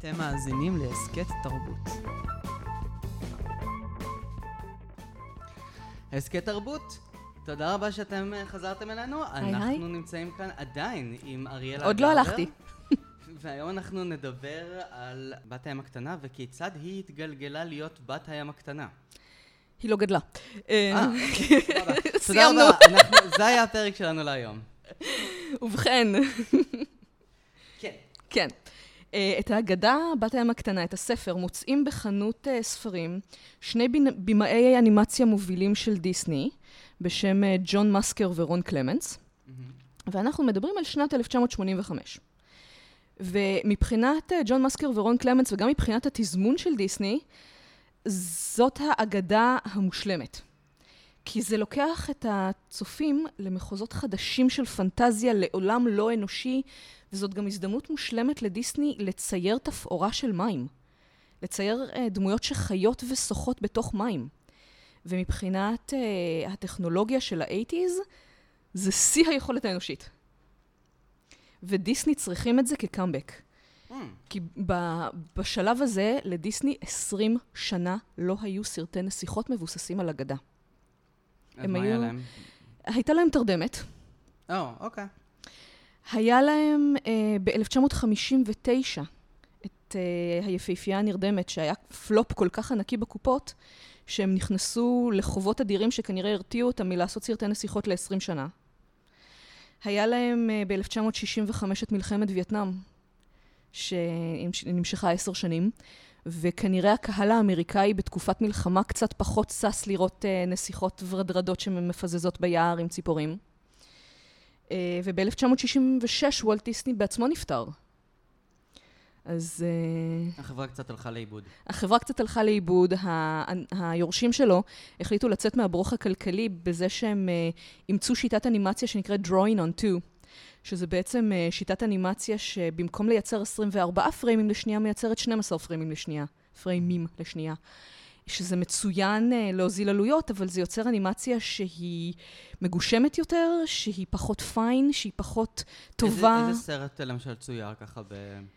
אתם מאזינים להסכת תרבות. הסכת תרבות, תודה רבה שאתם אה, חזרתם אלינו. היי, אנחנו היי. נמצאים כאן עדיין עם אריאלה עוד לא הלכתי. והיום אנחנו נדבר על בת הים הקטנה וכיצד היא התגלגלה להיות בת הים הקטנה. היא לא גדלה. אה, אה, סיימנו. אנחנו- זה היה הפרק שלנו להיום. ובכן, כן. כן. אה, את האגדה, בת הים הקטנה, את הספר, מוצאים בחנות אה, ספרים שני במאי אנימציה מובילים של דיסני, בשם אה, ג'ון מסקר ורון קלמנס, ואנחנו מדברים על שנת 1985. ומבחינת ג'ון מסקר ורון קלמנס, וגם מבחינת התזמון של דיסני, זאת האגדה המושלמת. כי זה לוקח את הצופים למחוזות חדשים של פנטזיה לעולם לא אנושי, וזאת גם הזדמנות מושלמת לדיסני לצייר תפאורה של מים. לצייר אה, דמויות שחיות ושחות בתוך מים. ומבחינת אה, הטכנולוגיה של האייטיז, זה שיא היכולת האנושית. ודיסני צריכים את זה כקאמבק. Mm, כי ב- בשלב הזה, לדיסני 20 שנה לא היו סרטי נסיכות מבוססים על אגדה. אז מה היה להם? הייתה להם תרדמת, או, אוקיי. היה להם אה, ב-1959 את אה, היפהפייה הנרדמת, שהיה פלופ כל כך ענקי בקופות, שהם נכנסו לחובות אדירים שכנראה הרתיעו אותם מלעשות סרטי נסיכות ל-20 שנה. היה להם אה, ב-1965 את מלחמת וייטנאם, שנמשכה עשר שנים, וכנראה הקהל האמריקאי בתקופת מלחמה קצת פחות שש לראות נסיכות ורדרדות שמפזזות ביער עם ציפורים. אה, וב-1966 וולט דיסני בעצמו נפטר. אז uh, החברה קצת הלכה לאיבוד. החברה קצת הלכה לאיבוד, ה- היורשים שלו החליטו לצאת מהברוך הכלכלי בזה שהם uh, אימצו שיטת אנימציה שנקראת drawing on two, שזה בעצם שיטת אנימציה שבמקום לייצר 24 פריימים לשנייה, מייצרת 12 פריימים לשנייה, פריימים לשנייה. שזה מצוין uh, להוזיל עלויות, אבל זה יוצר אנימציה שהיא מגושמת יותר, שהיא פחות פיין, שהיא פחות טובה. איזה, איזה סרט אה, למשל צויר ככה ב...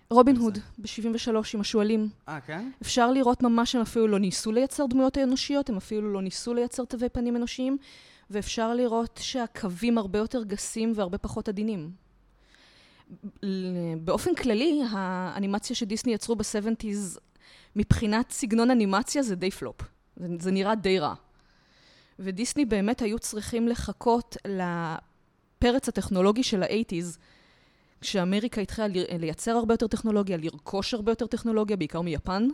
רובין? הוד, ב-73 עם השועלים. אה, כן? אפשר לראות ממש שהם אפילו לא ניסו לייצר דמויות אנושיות, הם אפילו לא ניסו לייצר תווי פנים אנושיים, ואפשר לראות שהקווים הרבה יותר גסים והרבה פחות עדינים. באופן כללי, האנימציה שדיסני יצרו ב-70's, מבחינת סגנון אנימציה זה די פלופ. זה, זה נראה די רע. ודיסני באמת היו צריכים לחכות לפרץ הטכנולוגי של ה-80's, כשאמריקה התחילה לייצר הרבה יותר טכנולוגיה, לרכוש הרבה יותר טכנולוגיה, בעיקר מיפן,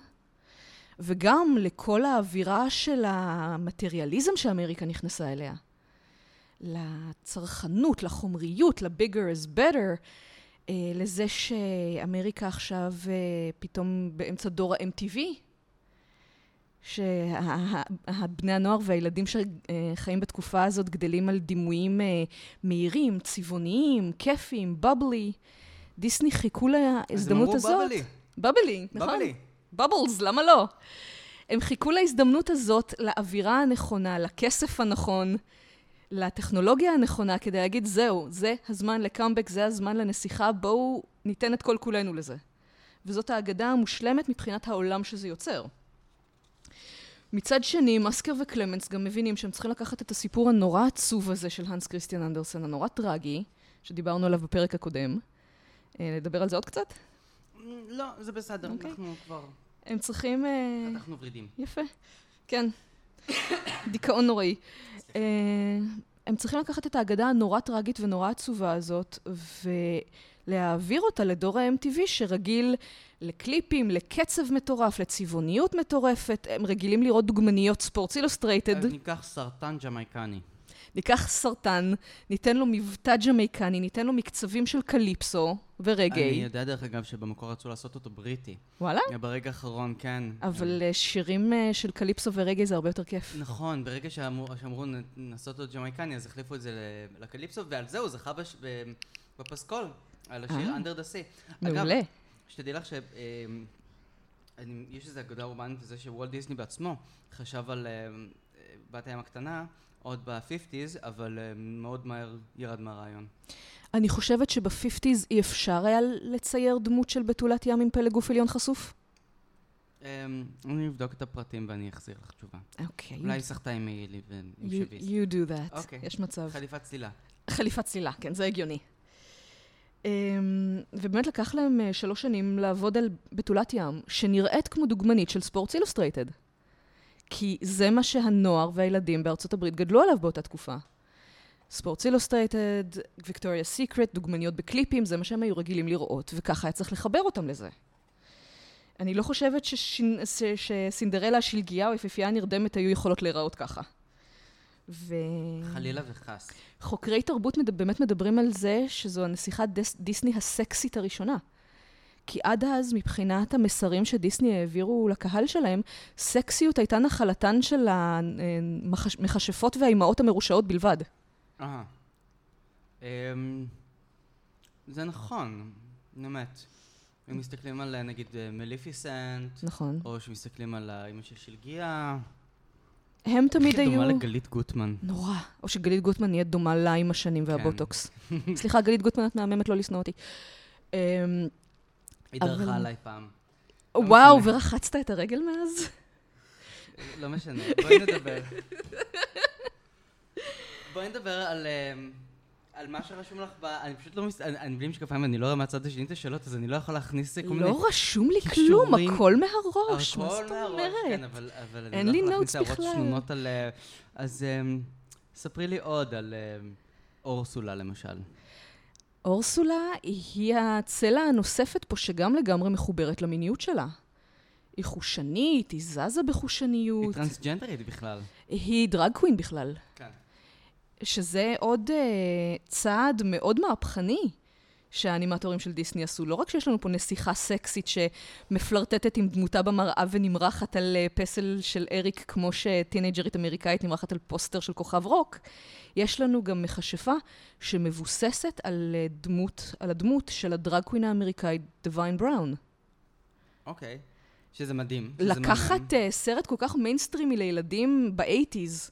וגם לכל האווירה של המטריאליזם שאמריקה נכנסה אליה. לצרכנות, לחומריות, ל-bigger is better, לזה שאמריקה עכשיו אה, פתאום באמצע דור ה-MTV, שהבני הנוער והילדים שחיים בתקופה הזאת גדלים על דימויים אה, מהירים, צבעוניים, כיפיים, בבלי. דיסני חיכו להזדמנות אז הם אמרו הזאת. בבלי. בבלי, נכון. בבלי. בבלס, למה לא? הם חיכו להזדמנות הזאת, לאווירה הנכונה, לכסף הנכון, לטכנולוגיה הנכונה, כדי להגיד, זהו, זה הזמן לקאמבק, זה הזמן לנסיכה, בואו ניתן את כל כולנו לזה. וזאת האגדה המושלמת מבחינת העולם שזה יוצר. מצד שני, מסקר וקלמנס גם מבינים שהם צריכים לקחת את הסיפור הנורא עצוב הזה של הנס כריסטיאן אנדרסן, הנורא טרגי, שדיברנו עליו בפרק הקודם. אה, לדבר על זה עוד קצת? Mm, לא, זה בסדר, אוקיי. אנחנו כבר הם צריכים... אה, פתחנו ורידים. יפה, כן. דיכאון נוראי. אה, הם צריכים לקחת את האגדה הנורא טרגית ונורא עצובה הזאת, ולהעביר אותה לדור ה-MTV שרגיל לקליפים, לקצב מטורף, לצבעוניות מטורפת. הם רגילים לראות דוגמניות ספורטס אילוסטרייטד. ניקח סרטן ג'מייקני. ניקח סרטן, ניתן לו מבטא ג'מייקני, ניתן לו מקצבים של קליפסו ורגאיי. יודע דרך אגב שבמקור רצו לעשות אותו בריטי. וואלה? ברגע האחרון, כן. אבל אה, שירים אה, של קליפסו ורגאיי זה הרבה יותר כיף. נכון, ברגע שאמרו שאמרו לעשות אותו ג'מייקני, אז החליפו את זה לקליפסו, ועל זה הוא זכה בש- בפסקול, על השיר אה. Under the Sea. מעולה. אגב, שתדעי לך ש... אמ, יש איזו אגדה אורבנית בזה שוולט דיסני בעצמו חשב על אמ, בת הים הקטנה עוד ב-50's, אבל אמ, מאוד מהר ירד מהרעיון. אני חושבת שבפיפטיז אי אפשר היה לצייר דמות של בתולת ים עם פלג גוף עליון חשוף. אני אבדוק את הפרטים ואני אחזיר לך תשובה. אוקיי. אולי היא סחטה עם מעילי ועם שביס. you do that, אוקיי. יש מצב. חליפת צלילה. חליפת צלילה, כן, זה הגיוני. אמ, ובאמת לקח להם אה, שלוש שנים לעבוד על בתולת ים, שנראית כמו דוגמנית של ספורטס אילוסטרייטד. כי זה מה שהנוער והילדים בארצות הברית גדלו עליו באותה תקופה. ספורטס אילוסטרייטד, ויקטוריה סיקרט, דוגמניות בקליפים, זה מה שהם היו רגילים לראות, וככה היה צריך לחבר אותם לזה. אני לא חושבת ששין, ש, שסינדרלה, שלגיה או יפיפייה הנרדמת היו יכולות להיראות ככה. ו... חלילה וחס. חוקרי תרבות מד... באמת מדברים על זה שזו הנסיכת דס... דיסני הסקסית הראשונה. כי עד אז, מבחינת המסרים שדיסני העבירו לקהל שלהם, סקסיות הייתה נחלתן של המכשפות והאימהות המרושעות בלבד. אה. אמ, זה נכון, באמת. אם מסתכלים על נגיד מליפיסנט, נכון. או שמסתכלים על האמא של שלגיה, הם תמיד היא היו... דומה לגלית גוטמן. נורא. או שגלית גוטמן נהיית דומה לה עם השנים והבוטוקס. סליחה, גלית גוטמן, את מהממת לא לשנוא אותי. אמ, היא דרכה עליי פעם. לא וואו. ורחצת את הרגל מאז? לא משנה, בואי נדבר. בואי נדבר על... על מה שרשום לך ב... אני פשוט לא מס... אני בלי משקפיים, אני לא רואה מהצד השני את השאלות, אז אני לא יכול להכניס כל מיני... לא רשום לי כלום. הכל מהראש. מה זאת מהראש, כן, אומרת? אבל, אני לא יכול להכניס הערות. שנונות על... אה, אז אמ, ספרי לי עוד על אמ, אורסולה למשל. אורסולה היא הצלע הנוספת פה שגם לגמרי מחוברת למיניות שלה. היא חושנית, היא זזה היא בחושניות, טרנסג'נדרית בכלל. היא דרג קווין בכלל. כן. שזה עוד uh, צעד מאוד מהפכני שהאנימטורים של דיסני עשו. לא רק שיש לנו פה נסיכה סקסית שמפלרטטת עם דמותה במראה ונמרחת על אה, פסל של אריק, כמו שטינאייג'רית אמריקאית נמרחת על פוסטר של כוכב רוק, יש לנו גם מכשפה שמבוססת על, אה, דמות, על הדמות של הדראג קווין האמריקאית דיוויין. אוקיי. שזה מדהים. שזה לקחת מעניין. אה, סרט כל כך מיינסטרימי לילדים ב eighties,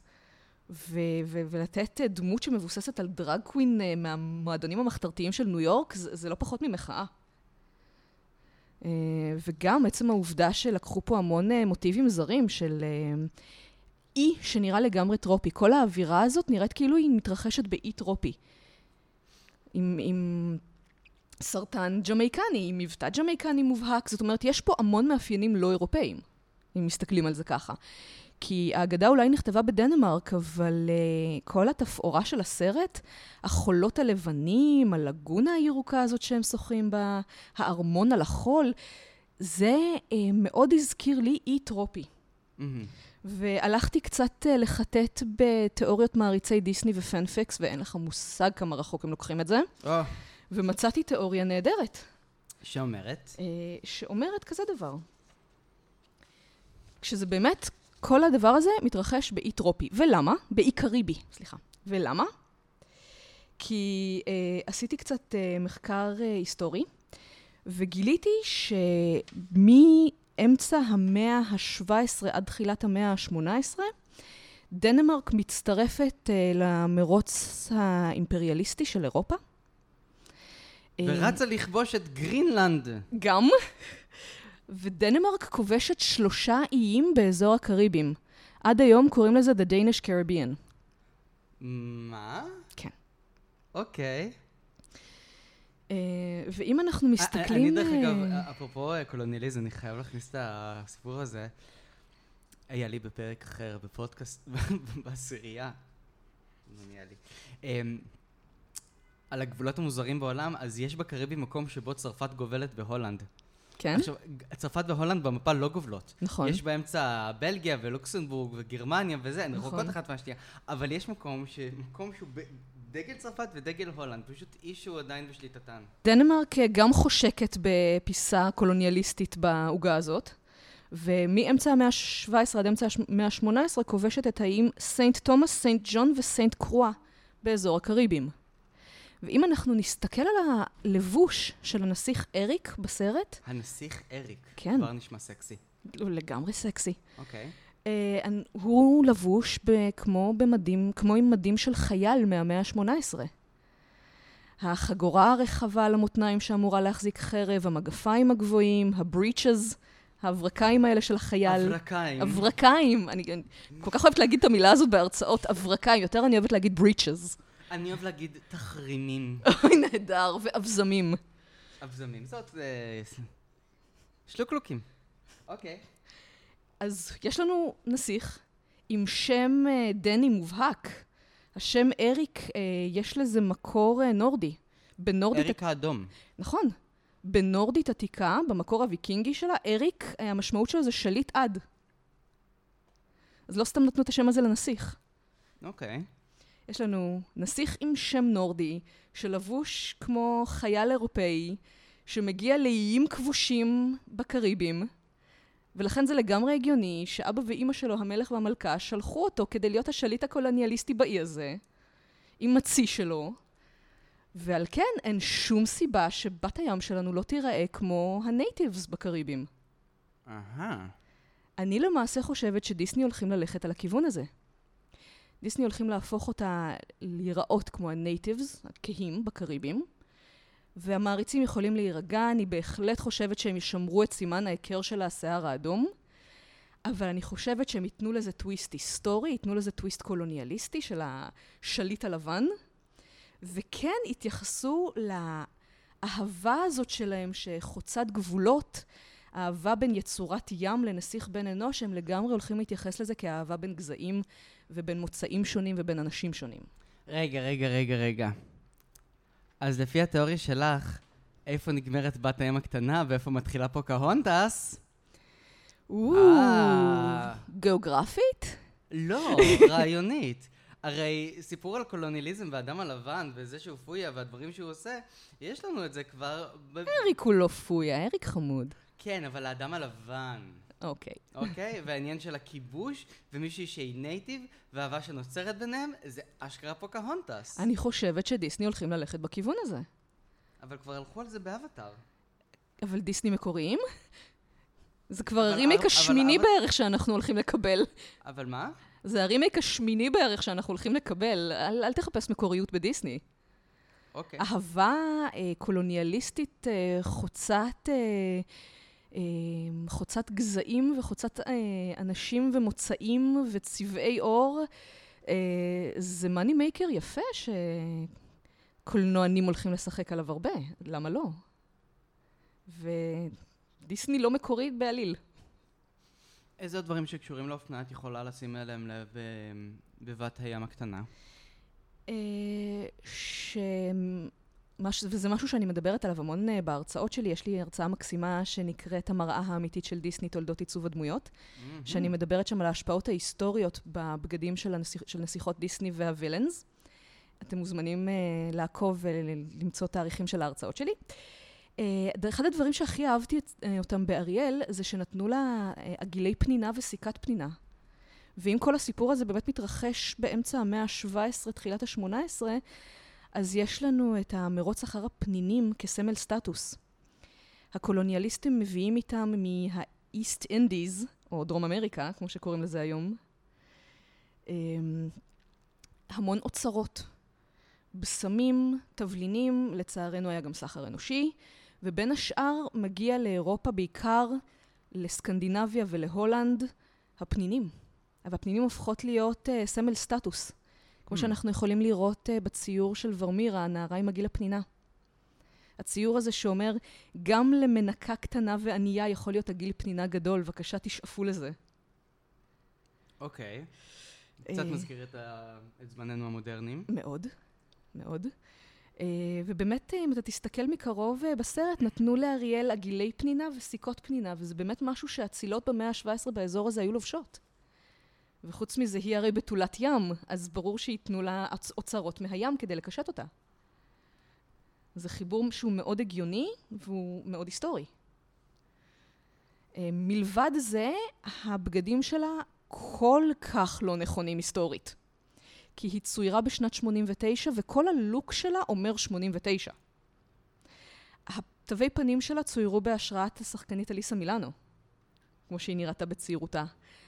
ו- ו- ולתת uh, דמות שמבוססת על דרג קווין uh, מהמועדונים המחתרתיים של ניו יורק, זה, זה לא פחות ממחאה. Uh, וגם עצם העובדה שלקחו פה המון מוטיבים זרים של אי שנראה לגמרי טרופי. כל האווירה הזאת נראית כאילו היא מתרחשת באי טרופי. עם, עם סרטן ג'מייקני, עם מבטא ג'מייקני מובהק, זאת אומרת, יש פה המון מאפיינים לא אירופאיים, אם מסתכלים על זה ככה. כי האגדה אולי נכתבה בדנמרק, אבל uh, כל התפאורה של הסרט, החולות הלבנים, הלגונה הירוקה הזאת שהם שוחים בה, הארמון על החול, זה uh, מאוד הזכיר לי אי טרופי. מהמם. והלכתי קצת uh, לחטט בתיאוריות מעריצי דיסני ופנפיקס, ואין לך מושג כמה רחוק הם לוקחים את זה, או, ומצאתי תיאוריה נהדרת. שאומרת. אה, שאומרת כזה דבר. כשזה באמת, כל הדבר הזה מתרחש באי טרופי. ולמה? באי קריבי, סליחה. ולמה? כי אה, עשיתי קצת אה, מחקר אה, היסטורי, וגיליתי שמאמצע המאה ה-17 עד תחילת המאה ה-18, דנמרק מצטרפת אה, למרוץ האימפריאליסטי של אירופה. ורצה לכבוש את גרינלנד. גם. ודנמרק כובשת שלושה איים באזור הקריבים. עד היום קוראים לזה The Danish Caribbean. מה? כן. אוקיי. Uh, ואם אנחנו מסתכלים... אני דרך אגב, אה, אפרופו אה, קולוניאליזם, אני חייב להכניס את הסיפור הזה. היה לי בפרק אחר, בפודקאסט, בעשירייה. לא נהיה לי. אמ, על הגבולות המוזרים בעולם, אז יש בקריביים מקום שבו צרפת גובלת בהולנד. כן, עכשיו, צרפת והולנד במפה לא גובלות. נכון. יש באמצע בלגיה ולוקסנבורג וגרמניה וזה, הן נכון. רחוקות אחת מהשנייה. אבל יש מקום, ש... מקום שהוא ב... דגל צרפת ודגל הולנד, פשוט אי שהוא עדיין בשליטתן. דנמרק גם חושקת בפיסה קולוניאליסטית בעוגה הזאת, ומאמצע המאה ה-17 עד אמצע המאה ה-18 כובשת את האיים סנט תומאס, סנט ג'ון וסנט קרוא באזור הקריבים. ואם אנחנו נסתכל על הלבוש של הנסיך אריק בסרט, הנסיך אריק. כן. כבר נשמע סקסי. הוא לגמרי סקסי. אוקיי. אה, אני- הוא לבוש ב- כמו במדים, כמו עם מדים של חייל מהמאה ה-18. החגורה הרחבה על המותניים שאמורה להחזיק חרב, המגפיים הגבוהים, הבריצ'ז, ההברקיים האלה של החייל. הברקיים. הברקיים. אני אני כל כך אוהבת להגיד את המילה הזאת בהרצאות, הברקיים. יותר אני אוהבת להגיד בריצ'ז. אני אוהב להגיד תחרימים. אוי, נהדר. ואבזמים. אבזמים. זאת... אה, שלוקלוקים. אוקיי. אז יש לנו נסיך עם שם אה, דני מובהק. השם אריק, אה, יש לזה מקור נורדי. בנורדית... אריק האדום. נכון. בנורדית עתיקה, במקור הוויקינגי שלה, אריק, המשמעות שלו זה שליט עד. אז לא סתם נתנו את השם הזה לנסיך. אוקיי. יש לנו נסיך עם שם נורדי, שלבוש כמו חייל אירופאי, שמגיע לאיים כבושים בקריבים, ולכן זה לגמרי הגיוני שאבא ואימא שלו, המלך והמלכה, שלחו אותו כדי להיות השליט הקולוניאליסטי באי הזה, עם מציא שלו, ועל כן אין שום סיבה שבת הים שלנו לא תיראה כמו הנייטיבס בקריבים. אהה. אני למעשה חושבת שדיסני הולכים ללכת על הכיוון הזה. דיסני הולכים להפוך אותה להיראות כמו הנייטיבס, הכהים בקריבים, והמעריצים יכולים להירגע, אני בהחלט חושבת שהם ישמרו את סימן ההיכר של השיער האדום, אבל אני חושבת שהם ייתנו לזה טוויסט היסטורי, ייתנו לזה טוויסט קולוניאליסטי של השליט הלבן, וכן יתייחסו לאהבה הזאת שלהם שחוצת גבולות, האהבה בין יצורת ים לנסיך בן אנוש, הם לגמרי הולכים להתייחס לזה כאהבה בין גזעים ובין מוצאים שונים ובין אנשים שונים. רגע, רגע, רגע, רגע. אז לפי התיאוריה שלך, איפה נגמרת בת הים הקטנה ואיפה מתחילה פוקהונטס? אה. גיאוגרפית? לא, רעיונית. הרי סיפור על קולוניאליזם והאדם הלבן וזה שהוא פויה והדברים שהוא עושה, יש לנו את זה כבר... אריק הוא לא פויה, אריק חמוד. כן, אבל האדם הלבן, אוקיי. אוקיי? והעניין של הכיבוש ומישהי שהיא native והאהבה שנוצרת ביניהם, זה אשכרה פוקהונטס. אני חושבת שדיסני הולכים ללכת בכיוון הזה. אבל כבר הלכו על זה באבטאר. אבל דיסני מקוריים? זה כבר הרימייק השמיני אבל- בערך שאנחנו הולכים לקבל. אבל מה? זה הרימייק השמיני בערך שאנחנו הולכים לקבל. אל, אל תחפש מקוריות בדיסני. אוקיי. אהבה אה, קולוניאליסטית אה, חוצת, אה, חוצת גזעים וחוצת אה, אנשים ומוצאים וצבעי עור. אה, זה מאני מייקר יפה שקולנוענים הולכים לשחק עליו הרבה, למה לא? ודיסני לא מקורי בעליל. איזה עוד דברים שקשורים לאופנה את יכולה לשים אליהם לב אה, בבת הים הקטנה? אה, ש... מש... וזה משהו שאני מדברת עליו המון אה, בהרצאות שלי. יש לי הרצאה מקסימה שנקראת המראה האמיתית של דיסני, תולדות עיצוב הדמויות, שאני מדברת שם על ההשפעות ההיסטוריות בבגדים של, הנסיכ... של נסיכות דיסני והווילאנס. אתם מוזמנים uh, לעקוב ולמצוא תאריכים של ההרצאות שלי. Uh, אחד הדברים שהכי אהבתי את, uh, אותם באריאל, זה שנתנו לה uh, עגילי פנינה וסיכת פנינה. ואם כל הסיפור הזה באמת מתרחש באמצע המאה ה-17, תחילת ה-18, אז יש לנו את המרוץ אחר הפנינים כסמל סטטוס. הקולוניאליסטים מביאים איתם מה-East Indies, או דרום אמריקה, כמו שקוראים לזה היום, אמ, המון אוצרות. בשמים, תבלינים, לצערנו היה גם סחר אנושי, ובין השאר מגיע לאירופה בעיקר, לסקנדינביה ולהולנד, הפנינים. והפנינים הופכות להיות uh, סמל סטטוס, כמו Hmm. שאנחנו יכולים לראות uh, בציור של ורמירה, הנערה עם הגיל הפנינה. הציור הזה שאומר, גם למנקה קטנה וענייה יכול להיות הגיל פנינה גדול, בבקשה תשאפו לזה. אוקיי. קצת אה, מזכיר את ה- את זמננו המודרניים. מאוד, מאוד. Uh, ובאמת, אם אתה תסתכל מקרוב uh, בסרט, נתנו לאריאל עגילי פנינה וסיכות פנינה, וזה באמת משהו שהצילות במאה ה-17 באזור הזה היו לובשות. וחוץ מזה, היא הרי בתולת ים, אז ברור שייתנו לה אוצ- אוצרות מהים כדי לקשט אותה. זה חיבור שהוא מאוד הגיוני, והוא מאוד היסטורי. אה, מלבד זה, הבגדים שלה כל כך לא נכונים היסטורית. כי היא צוירה בשנת 89, וכל הלוק שלה אומר 89. התווי פנים שלה צוירו בהשראת השחקנית אליסה מילאנו, כמו שהיא נראתה בצעירותה.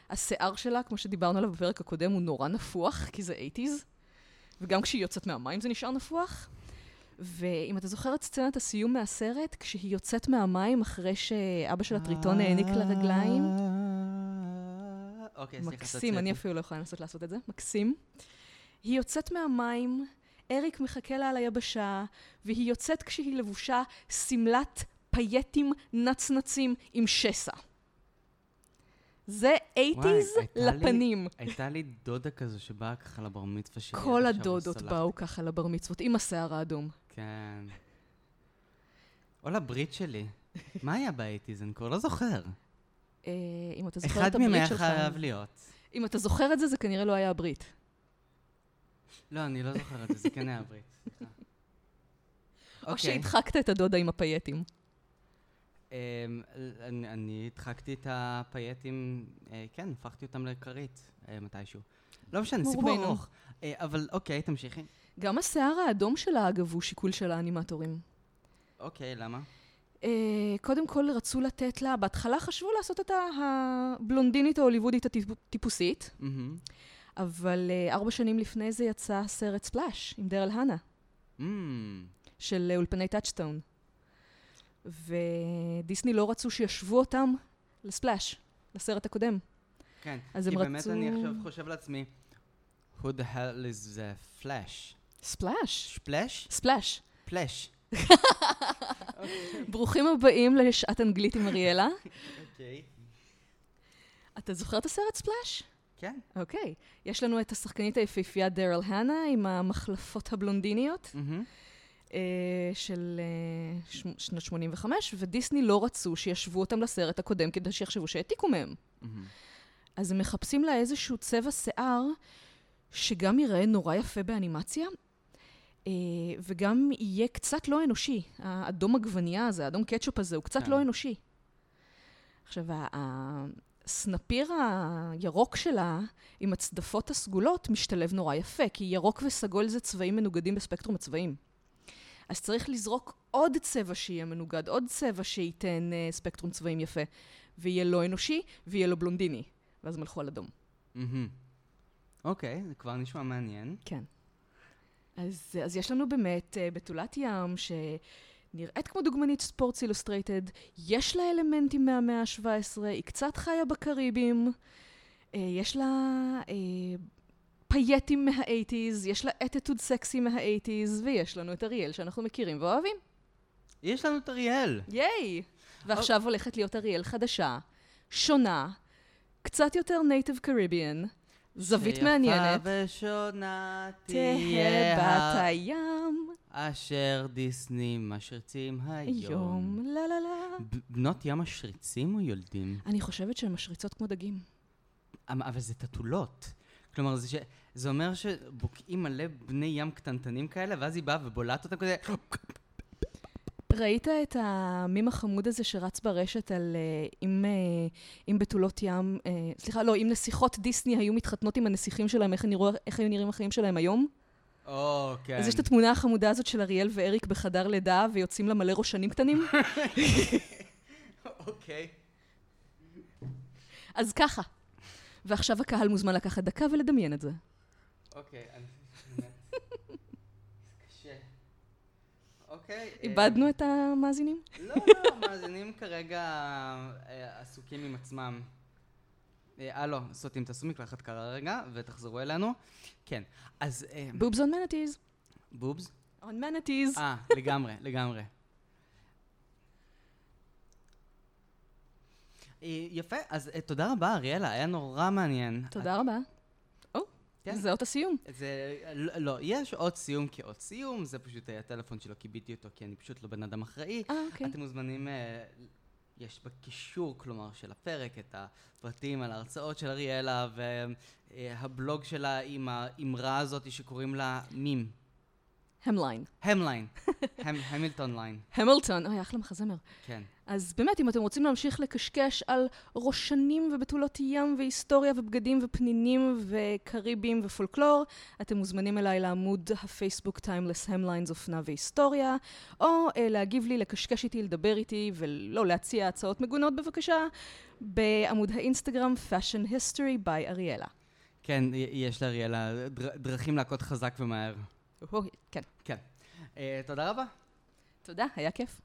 השיער שלה, כמו שדיברנו עליו בפרק הקודם, הוא נורא נפוח, כי זה 80's, וגם כשהיא יוצאת מהמים זה נשאר נפוח. ואם אתה זוכר את סצנת הסיום מהסרט, כשהיא יוצאת מהמים אחרי שאבא של הטריטון העניק לה רגליים, אוקיי, סליחה, מקסים, אני אפילו לא יכולה לנסות לעשות את זה, מקסים. היא יוצאת מהמים, אריק מחכה לה על היבשה, והיא יוצאת כשהיא לבושה שמלת פייטים נצנצים עם שסע. זה 80's הייתה לי- לפנים. הייתה לי דודה כזו שבאה ככה לבר מצווה שלי. כל הדודות. באו ככה לבר מצוות, עם השיער האדום. כן. או לברית שלי. מה היה באייטיז? אני כבר לא זוכר. אה, אם אתה זוכר אחד את מהם הברית היה שלך... חייב להיות. אם אתה זוכר את זה, זה כנראה לא היה הברית. לא, אני לא זוכר את זה, זה כן היה ברית. סליחה. או אוקיי. שהדחקת את הדודה עם הפייטים. אמ, אני אני הדחקתי את הפייטים, אה, כן, הפכתי אותם לכרית אה, מתישהו. לא משנה, סיפור. ארוך. אה, אבל אוקיי, תמשיכי. גם השיער האדום שלה, אגב, הוא שיקול של האנימטורים. אוקיי, למה? אה, קודם כל רצו לתת לה, בהתחלה חשבו לעשות אותה הבלונדינית ההוליוודית הטיפוסית, מהמם. אבל ארבע שנים לפני זה יצא הסרט ספלאש עם דרל הנה, אמ, של אולפני טאצ'סטון. ודיסני לא רצו שישוו אותם לספלאש, לסרט הקודם. כן. אז כי הם באמת רצו- אני עכשיו חושב לעצמי, who the hell is the flash? ספלאש? שפלאש? ספלאש. פלאש. ברוכים הבאים לשעת אנגלית עם אריאלה. אוקיי. אתה זוכר את הסרט ספלאש? כן. אוקיי. יש לנו את השחקנית היפהפייה דרל הנה עם המחלפות הבלונדיניות. מהמם. אה, של אה, ש- שנת 85, ודיסני לא רצו שישוו אותם לסרט הקודם כדי שיחשבו שהעתיקו מהם. מהמם. אז הם מחפשים לה איזשהו צבע שיער שגם ייראה נורא יפה באנימציה, אה, וגם יהיה קצת לא אנושי. האדום עגבנייה הזה, האדום קטשופ הזה, הוא קצת כן. לא אנושי. עכשיו, הסנפיר הירוק שלה עם הצדפות הסגולות משתלב נורא יפה, כי ירוק וסגול זה צבעים מנוגדים בספקטרום הצבעים. אז צריך לזרוק עוד צבע שיהיה מנוגד, עוד צבע שייתן uh, ספקטרום צבעים יפה. ויהיה לא אנושי, ויהיה לו בלונדיני. ואז הם הלכו על אדום. אוקיי, זה כבר נשמע מעניין. כן. אז, אז יש לנו באמת uh, בתולת ים, שנראית כמו דוגמנית ספורטס אילוסטרייטד, יש לה אלמנטים מהמאה ה-17, היא קצת חיה בקריבים, uh, יש לה uh, פייטים מה-80's, יש לה אטיטוד סקסי מה-80's, ויש לנו את אריאל שאנחנו מכירים ואוהבים. יש לנו את אריאל. ייי! ועכשיו הולכת להיות אריאל חדשה, שונה, קצת יותר נייטיב קריביאן, זווית מעניינת. שיפה ושונה תהיה בת הים, אשר דיסני משריצים היום. יום, לה לה לה. בנות ים משריצים או יולדים? אני חושבת שהן משריצות כמו דגים. אבל אבל זה תתולות. כלומר, זה, ש... זה אומר שבוקעים מלא בני ים קטנטנים כאלה, ואז היא באה ובולעת אותם כזה... ראית את המים החמוד הזה שרץ ברשת על אה, אם, אה, אם בתולות ים, אה, סליחה, לא, אם נסיכות דיסני היו מתחתנות עם הנסיכים שלהם, איך, נראו, איך היו נראים החיים שלהם היום? או, כן. אז יש את התמונה החמודה הזאת של אריאל ואריק בחדר לידה, ויוצאים לה מלא ראשנים קטנים. אוקיי. אז ככה. ועכשיו הקהל מוזמן לקחת דקה ולדמיין את זה. אוקיי, אני... באמת. זה קשה. אוקיי. אה, איבדנו את המאזינים? לא, לא, מאזינים כרגע אה, עסוקים עם עצמם. אה, הלו, סוטים, תעשו מקלחת קרה רגע, ותחזרו אלינו. כן, אז... בובס און מנטיז. בובס? און מנטיז. אה, לגמרי, לגמרי. אה, יפה, אז תודה רבה, אריאלה, היה נורא מעניין. תודה רבה. כן. זה אות הסיום. זה, לא, לא, יש עוד סיום כאות סיום, זה פשוט היה טלפון שלא כיביתי אותו, כי אני פשוט לא בן אדם אחראי. אה, אוקיי. אתם מוזמנים, אה, יש בקישור, כלומר, של הפרק, את הפרטים על ההרצאות של אריאלה, והבלוג שלה עם האמרה הזאת שקוראים לה מים. המליין. המליין. המ- המילטון ליין. המילטון, אוי, אחלה מחזמר. כן. אז באמת, אם אתם רוצים להמשיך לקשקש על ראשנים ובתולות ים והיסטוריה ובגדים ופנינים וקריבים ופולקלור, אתם מוזמנים אליי לעמוד הפייסבוק Timeless Hemlines אופנה והיסטוריה, או אה, להגיב לי, לקשקש איתי, לדבר איתי, ולא להציע הצעות מגונות בבקשה, בעמוד האינסטגרם Fashion History by אריאלה. כן, יש לאריאלה דר- דרכים להכות חזק ומהר. כן. כן. אה, תודה רבה. תודה, היה כיף.